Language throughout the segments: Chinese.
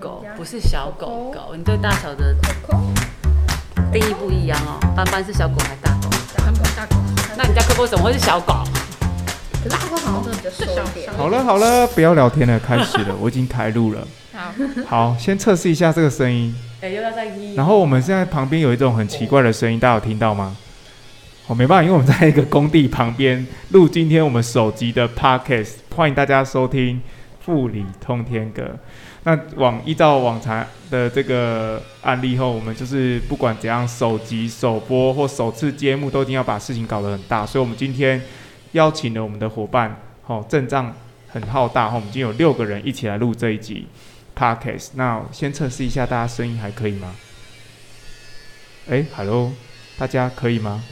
狗不是小狗狗，你对大小的定义不一样哦。斑斑是小狗还是大狗？大狗大狗，那你家科波怎么会是小狗？可是这个好像真的比较瘦一点。好了好了，不要聊天了，开始了，我已经开录了。好，好，先测试一下这个声音。哎，又要再一。然后我们现在旁边有一种很奇怪的声音，大家有听到吗？哦，没办法，因为我们在一个工地旁边录今天我们首集的 podcast，欢迎大家收听《富里通天阁》。那往依照往常的这个案例后，我们就是不管怎样首集首播或首次揭幕，都一定要把事情搞得很大。所以，我们今天邀请了我们的伙伴，哦，阵仗很浩大，哈，我们已经有六个人一起来录这一集 podcast。那先测试一下，大家声音还可以吗？哎，hello，大家可以吗？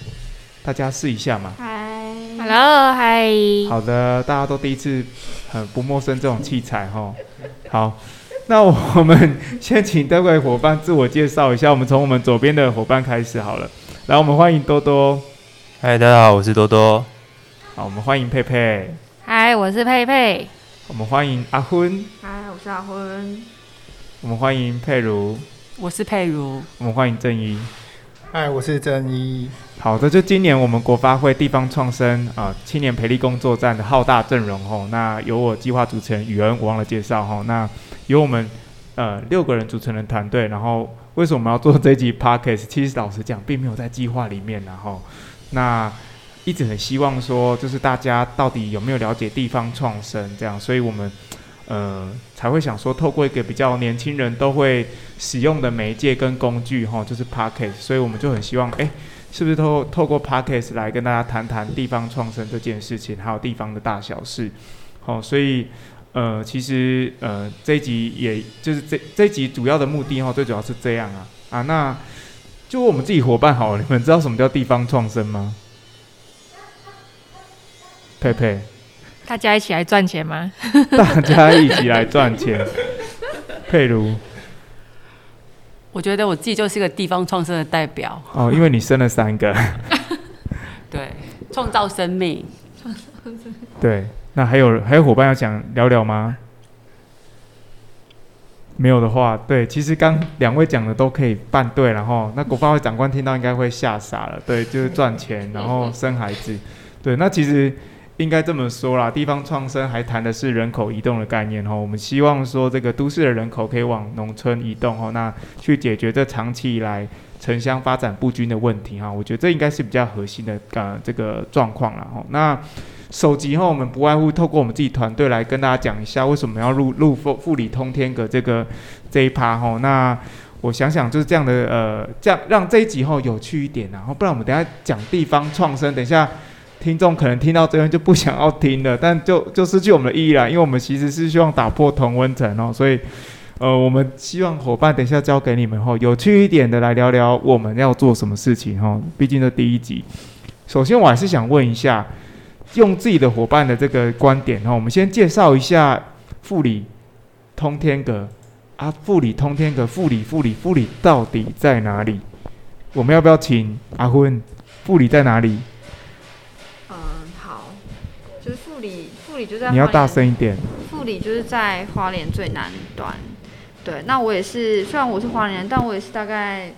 大家试一下嘛。嗨，Hello，嗨。好的，大家都第一次很不陌生这种器材哈。好。那我们先请各位伙伴自我介绍一下，我们从我们左边的伙伴开始好了。来，我们欢迎多多。嗨，大家好，我是多多。好，我们欢迎佩佩。嗨，我是佩佩。我们欢迎阿昏。嗨，我是阿昏。我们欢迎佩如。我是佩如。我们欢迎正一。嗨，我是正一。好的，就今年我们国发会地方创生啊青年培力工作站的浩大阵容吼，那由我计划主持人宇恩，我忘了介绍吼，那。由我们呃六个人组成的团队，然后为什么要做这集 podcast？其实老实讲，并没有在计划里面。然后那一直很希望说，就是大家到底有没有了解地方创生这样，所以我们呃才会想说，透过一个比较年轻人都会使用的媒介跟工具哈，就是 podcast。所以我们就很希望，哎，是不是透透过 podcast 来跟大家谈谈地方创生这件事情，还有地方的大小事。好，所以。呃，其实呃，这一集也就是这这一集主要的目的哈，最主要是这样啊啊，那就我们自己伙伴好，你们知道什么叫地方创生吗？佩佩，大家一起来赚钱吗？大家一起来赚钱。佩如，我觉得我自己就是一个地方创生的代表哦，因为你生了三个。对，创造生命。对。那还有还有伙伴要讲聊聊吗？没有的话，对，其实刚两位讲的都可以办对，然后那国发会长官听到应该会吓傻了，对，就是赚钱，然后生孩子，对，那其实应该这么说啦，地方创生还谈的是人口移动的概念哈，我们希望说这个都市的人口可以往农村移动哈，那去解决这长期以来城乡发展不均的问题哈，我觉得这应该是比较核心的呃这个状况了哈，那。首集后，我们不外乎透过我们自己团队来跟大家讲一下，为什么要入入富富里通天阁这个这一趴哈。那我想想就是这样的呃，这样让这一集后有趣一点，然后不然我们等下讲地方创生，等一下听众可能听到这边就不想要听了，但就就失去我们的意义了，因为我们其实是希望打破同温层哦，所以呃，我们希望伙伴等一下交给你们后有趣一点的来聊聊我们要做什么事情哈。毕竟这第一集，首先我还是想问一下。用自己的伙伴的这个观点哈，我们先介绍一下富里通天阁啊，富里通天阁，富里富里富里到底在哪里？我们要不要请阿坤？富里在哪里？你要大声一点。富里就是在花莲最南端。对，那我也是，虽然我是花莲人，但我也是大概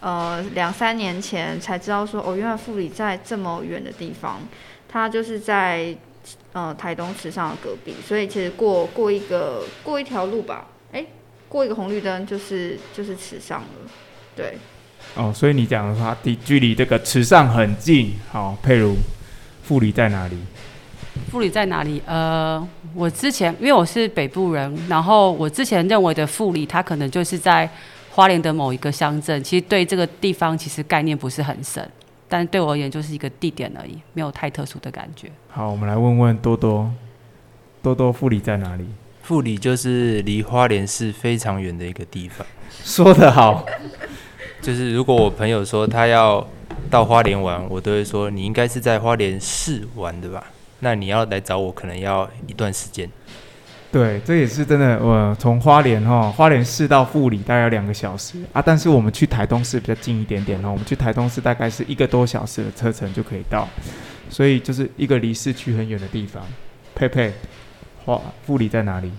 呃两三年前才知道说，哦，原来富里在这么远的地方。它就是在呃台东池上的隔壁，所以其实过过一个过一条路吧，哎，过一个红绿灯就是就是池上了，对。哦，所以你讲的话，离距离这个池上很近。好，佩如，富里在哪里？富里在哪里？呃，我之前因为我是北部人，然后我之前认为的富里，它可能就是在花莲的某一个乡镇，其实对这个地方其实概念不是很深。但对我而言，就是一个地点而已，没有太特殊的感觉。好，我们来问问多多，多多富里在哪里？富里就是离花莲市非常远的一个地方。说得好，就是如果我朋友说他要到花莲玩，我都会说你应该是在花莲市玩的吧？那你要来找我，可能要一段时间。对，这也是真的。我从花莲哈，花莲市到富里大概要两个小时啊，但是我们去台东市比较近一点点哦。我们去台东市大概是一个多小时的车程就可以到，所以就是一个离市区很远的地方。佩佩，花富里在哪里？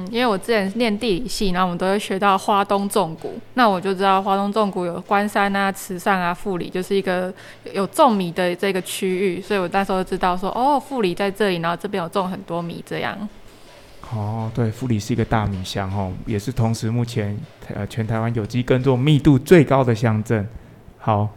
嗯，因为我之前念地理系，然后我们都会学到花东纵谷，那我就知道花东纵谷有关山啊、慈善啊、富里，就是一个有种米的这个区域，所以我那时候就知道说，哦，富里在这里，然后这边有种很多米，这样。哦，对，富里是一个大米乡哦，也是同时目前呃全台湾有机耕作密度最高的乡镇。好。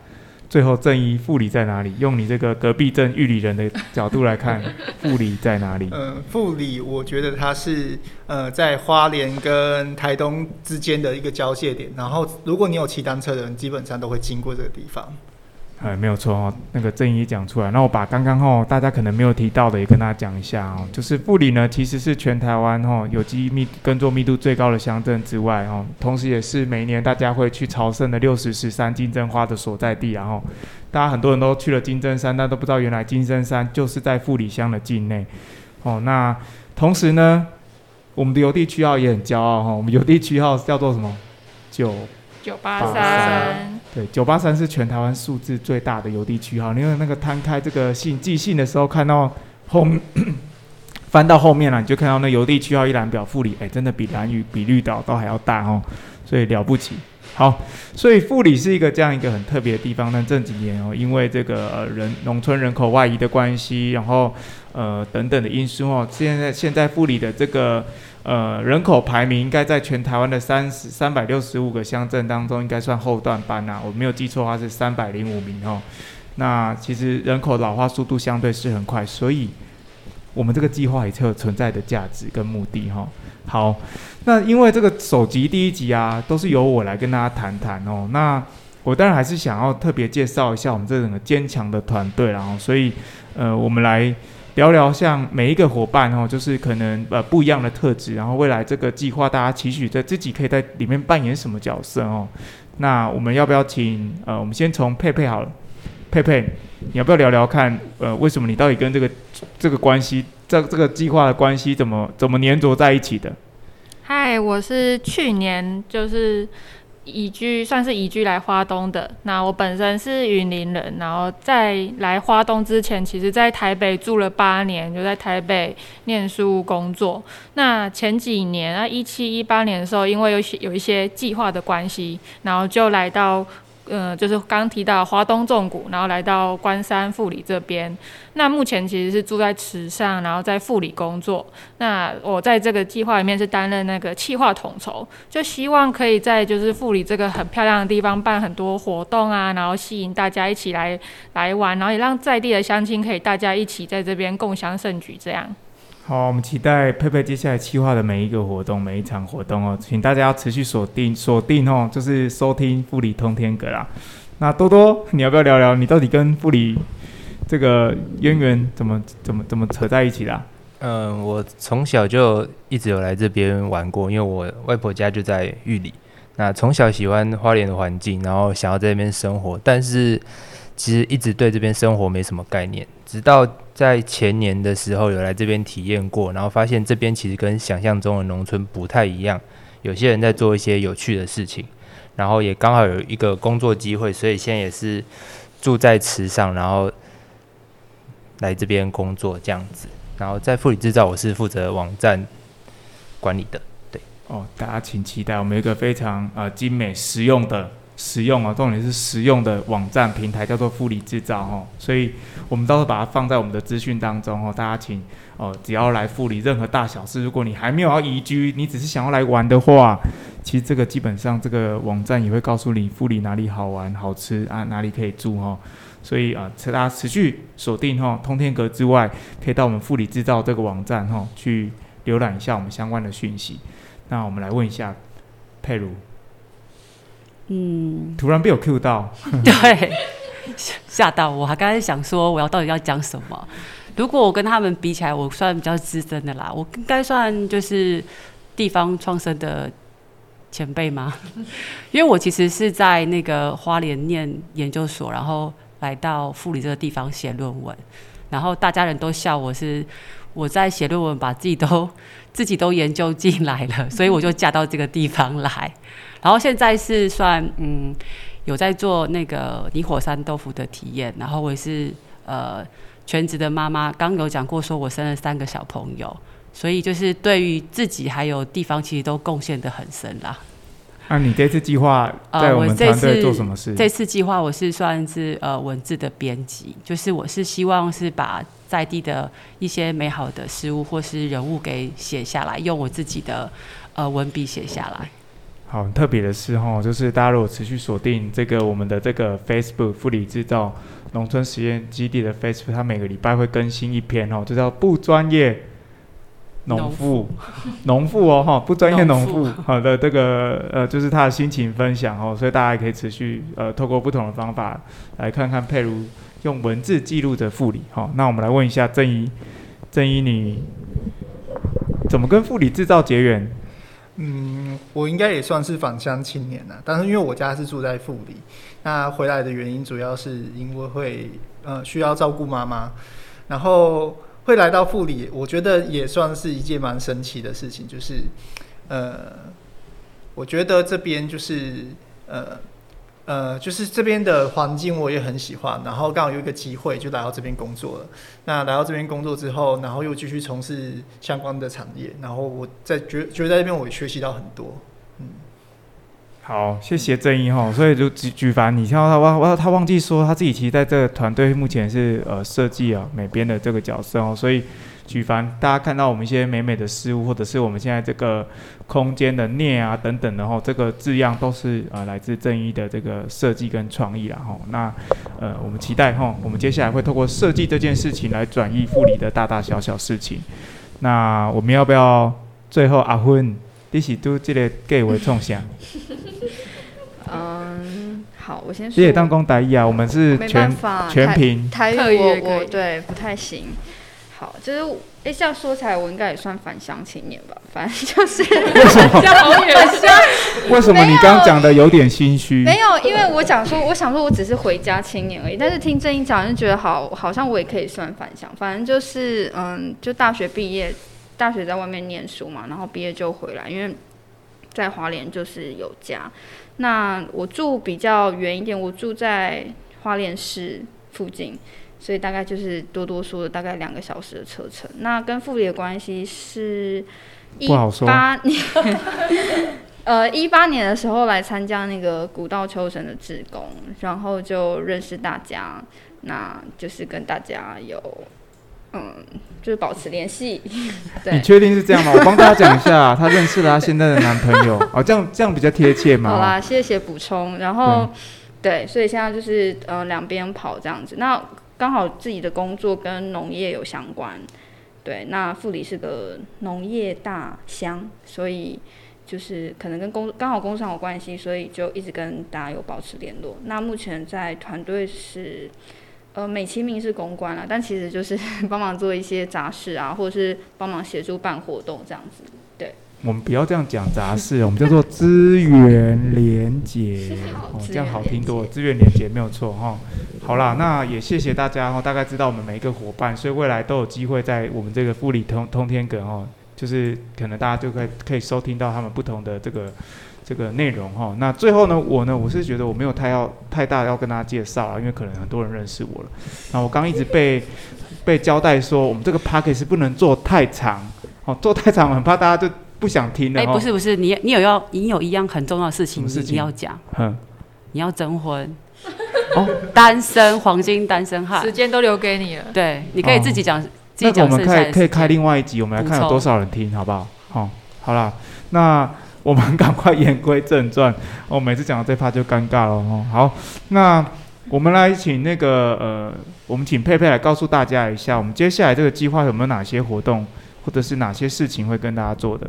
最后，正一复理在哪里？用你这个隔壁镇玉里人的角度来看，复理在哪里？呃，复理，我觉得它是呃在花莲跟台东之间的一个交界点。然后，如果你有骑单车的人，基本上都会经过这个地方。哎，没有错哦，那个正义讲出来，那我把刚刚哦大家可能没有提到的也跟大家讲一下哦，就是富里呢其实是全台湾哦有机密耕作密度最高的乡镇之外哦，同时也是每年大家会去朝圣的六十十三金针花的所在地，然后大家很多人都去了金针山，但都不知道原来金针山就是在富里乡的境内哦。那同时呢，我们的邮递区号也很骄傲哈，我们邮递区号叫做什么？九九八三。对，九八三是全台湾数字最大的邮递区号。因为那个摊开这个信寄信的时候，看到后翻到后面了，你就看到那邮递区号一览表，富里哎，真的比蓝屿、比绿岛都还要大哦，所以了不起。好，所以富里是一个这样一个很特别的地方。但这几年哦，因为这个人农村人口外移的关系，然后呃等等的因素哦，现在现在富里的这个。呃，人口排名应该在全台湾的三十三百六十五个乡镇当中，应该算后段班呐。我没有记错的话是三百零五名哦。那其实人口老化速度相对是很快，所以我们这个计划也是有存在的价值跟目的哈。好，那因为这个首集第一集啊，都是由我来跟大家谈谈哦。那我当然还是想要特别介绍一下我们这整个坚强的团队，然后所以呃，我们来。聊聊像每一个伙伴哦，就是可能呃不一样的特质，然后未来这个计划大家期许在自己可以在里面扮演什么角色哦？那我们要不要请呃，我们先从佩佩好了，佩佩，你要不要聊聊看呃，为什么你到底跟这个这个关系，这这个计划的关系怎么怎么粘着在一起的？嗨，我是去年就是。移居算是移居来花东的。那我本身是云林人，然后在来花东之前，其实在台北住了八年，就在台北念书工作。那前几年啊，一七一八年的时候，因为有些有一些计划的关系，然后就来到。呃，就是刚提到华东重谷，然后来到关山富里这边。那目前其实是住在池上，然后在富里工作。那我在这个计划里面是担任那个企划统筹，就希望可以在就是富里这个很漂亮的地方办很多活动啊，然后吸引大家一起来来玩，然后也让在地的乡亲可以大家一起在这边共享盛举这样。好，我们期待佩佩接下来计划的每一个活动，每一场活动哦，请大家要持续锁定锁定哦，就是收听富里通天阁啦。那多多，你要不要聊聊你到底跟富里这个渊源怎么怎么怎么扯在一起的？嗯，我从小就一直有来这边玩过，因为我外婆家就在玉里。那从小喜欢花莲的环境，然后想要在这边生活，但是其实一直对这边生活没什么概念，直到。在前年的时候有来这边体验过，然后发现这边其实跟想象中的农村不太一样，有些人在做一些有趣的事情，然后也刚好有一个工作机会，所以现在也是住在池上，然后来这边工作这样子。然后在富里制造，我是负责网站管理的，对。哦，大家请期待，我们一个非常呃精美实用的。实用啊，重点是实用的网站平台叫做富里制造哈，所以我们到时候把它放在我们的资讯当中哦，大家请哦，只要来富里任何大小事，如果你还没有要移居，你只是想要来玩的话，其实这个基本上这个网站也会告诉你富里哪里好玩好吃啊，哪里可以住哈，所以啊，请大家持续锁定哈，通天阁之外，可以到我们富里制造这个网站哈，去浏览一下我们相关的讯息。那我们来问一下佩如。嗯，突然被我 Q 到，对，吓到我，还刚才想说我要到底要讲什么。如果我跟他们比起来，我算比较资深的啦，我应该算就是地方创生的前辈吗？因为我其实是在那个花莲念研究所，然后来到富里这个地方写论文，然后大家人都笑我是我在写论文，把自己都 自己都研究进来了，所以我就嫁到这个地方来。然后现在是算嗯，有在做那个泥火山豆腐的体验，然后我也是呃全职的妈妈。刚有讲过，说我生了三个小朋友，所以就是对于自己还有地方，其实都贡献的很深啦。那你这次计划呃在我们团队做什么事？这次计划我是算是呃文字的编辑，就是我是希望是把在地的一些美好的事物或是人物给写下来，用我自己的呃文笔写下来。好，很特别的是哈，就是大家如果持续锁定这个我们的这个 Facebook 富里制造农村实验基地的 Facebook，它每个礼拜会更新一篇哦，就叫不专业农妇，农妇哦哈，不专业农妇 好的这个呃，就是他的心情分享哦，所以大家也可以持续呃，透过不同的方法来看看佩如用文字记录的富里哈。那我们来问一下郑怡，郑怡你怎么跟富里制造结缘？嗯，我应该也算是返乡青年了，但是因为我家是住在富里，那回来的原因主要是因为会呃需要照顾妈妈，然后会来到富里，我觉得也算是一件蛮神奇的事情，就是呃，我觉得这边就是呃呃，就是这边的环境我也很喜欢，然后刚好有一个机会就来到这边工作了。那来到这边工作之后，然后又继续从事相关的产业，然后我在觉觉得在这边我也学习到很多。嗯好，谢谢正义哈。所以就举举凡，你看到他忘忘他忘记说他自己其实在这个团队目前是呃设计啊美编的这个角色哦。所以举凡大家看到我们一些美美的事物，或者是我们现在这个空间的念啊等等的哈，这个字样都是呃来自正义的这个设计跟创意啦哈。那呃我们期待哈，我们接下来会透过设计这件事情来转移护理的大大小小事情。那我们要不要最后阿昏？你是都这个给为创想？嗯，好，我先说。谢谢当公台译啊，我们是全全台屏。台特语我我对不太行。好，就是哎，这样说起来，我应该也算返乡青年吧。反正就是 好远 为什么你刚刚讲的有点心虚？没有，因为我讲说，我想说我只是回家青年而已。但是听郑英讲，就觉得好，好像我也可以算返乡。反正就是，嗯，就大学毕业，大学在外面念书嘛，然后毕业就回来，因为在华联就是有家。那我住比较远一点，我住在花莲市附近，所以大概就是多多说的大概两个小时的车程。那跟富里的关系是一八年，呃，一八年的时候来参加那个古道秋神的志工，然后就认识大家，那就是跟大家有。嗯，就是保持联系，你，确定是这样吗？我帮大家讲一下，她认识了她现在的男朋友，哦，这样这样比较贴切嘛。好啦，谢谢补充。然后，对，所以现在就是呃两边跑这样子。那刚好自己的工作跟农业有相关，对。那富里是个农业大乡，所以就是可能跟工刚好工商有关系，所以就一直跟大家有保持联络。那目前在团队是。呃，美其名是公关啦，但其实就是 帮忙做一些杂事啊，或者是帮忙协助办活动这样子。对我们不要这样讲杂事，我们叫做资源连结，哦，这样好听多了。资源连结没有错哈。好啦，那也谢谢大家哈，大概知道我们每一个伙伴，所以未来都有机会在我们这个富里通通天阁哦，就是可能大家就可以可以收听到他们不同的这个。这个内容哈，那最后呢，我呢，我是觉得我没有太要太大要跟大家介绍了，因为可能很多人认识我了。那我刚一直被被交代说，我们这个 p a c k a g e 是不能做太长，哦，做太长很怕大家就不想听了。哎、不是不是，你你有要你有一样很重要的事情，什么事情？你要讲，嗯，你要征婚，哦，单身黄金单身汉。时，间都留给你了。对，你可以自己讲、自己讲我们可以可以开另外一集，我们来看有多少人听，好不好？好，好啦，那我们赶快言归正传。我、每次讲到这趴就尴尬了哦。好，那我们来请那个呃，我们请佩佩来告诉大家一下，我们接下来这个计划有没有哪些活动，或者是哪些事情会跟大家做的？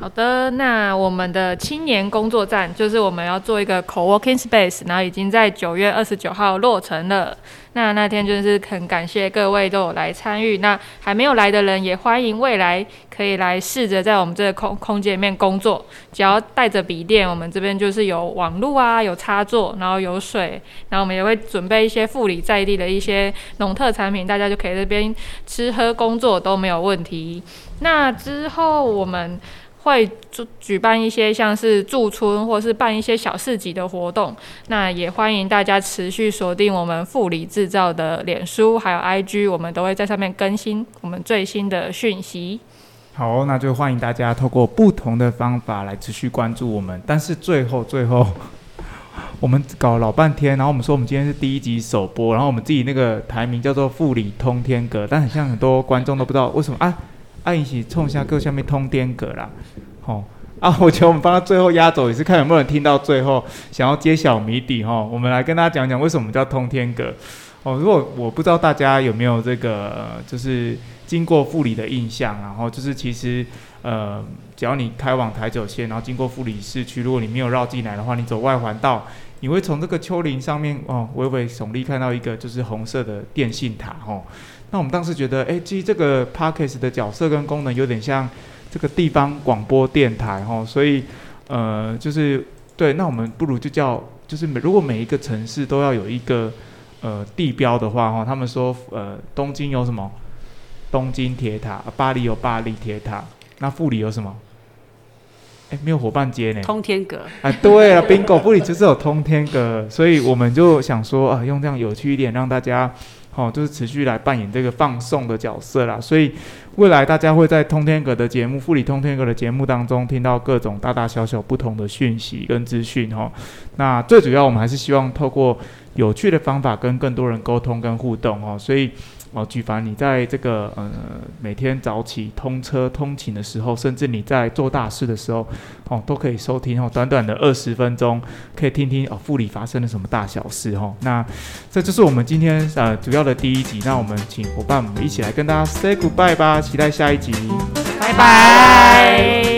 好的，那我们的青年工作站就是我们要做一个 co-working space，然后已经在九月二十九号落成了。那那天就是很感谢各位都有来参与，那还没有来的人也欢迎未来可以来试着在我们这个空空间里面工作，只要带着笔电，我们这边就是有网络啊，有插座，然后有水，然后我们也会准备一些富里在地的一些农特产品，大家就可以这边吃喝工作都没有问题。那之后我们会举举办一些像是驻村或是办一些小市集的活动。那也欢迎大家持续锁定我们富里制造的脸书还有 IG，我们都会在上面更新我们最新的讯息。好，那就欢迎大家透过不同的方法来持续关注我们。但是最后，最后。我们搞了老半天，然后我们说我们今天是第一集首播，然后我们自己那个台名叫做“富里通天阁”，但很像很多观众都不知道为什么啊，啊一起冲下各下面通天阁啦，吼啊！我觉得我们放到最后压轴也是看有没有人听到最后，想要揭晓谜底哈。我们来跟大家讲讲为什么叫通天阁哦。如果我不知道大家有没有这个就是经过富里的印象，然后就是其实呃，只要你开往台九线，然后经过富里市区，如果你没有绕进来的话，你走外环道。你会从这个丘陵上面哦，微微耸立看到一个就是红色的电信塔哦。那我们当时觉得，哎，其实这个 p a r k e s 的角色跟功能有点像这个地方广播电台哦，所以呃，就是对，那我们不如就叫，就是每如果每一个城市都要有一个呃地标的话哈，他们说呃东京有什么东京铁塔，巴黎有巴黎铁塔，那富里有什么？哎，没有伙伴接呢。通天阁。哎，对了，bingo，布里就是有通天阁，所以我们就想说啊，用这样有趣一点，让大家，哦，就是持续来扮演这个放送的角色啦。所以未来大家会在通天阁的节目，富里通天阁的节目当中，听到各种大大小小不同的讯息跟资讯哦。那最主要，我们还是希望透过有趣的方法，跟更多人沟通跟互动哦。所以。哦，举凡你在这个呃每天早起通车通勤的时候，甚至你在做大事的时候，哦，都可以收听哦，短短的二十分钟，可以听听哦，副里发生了什么大小事哦。那这就是我们今天呃主要的第一集，那我们请伙伴们一起来跟大家 say goodbye 吧，期待下一集，拜拜。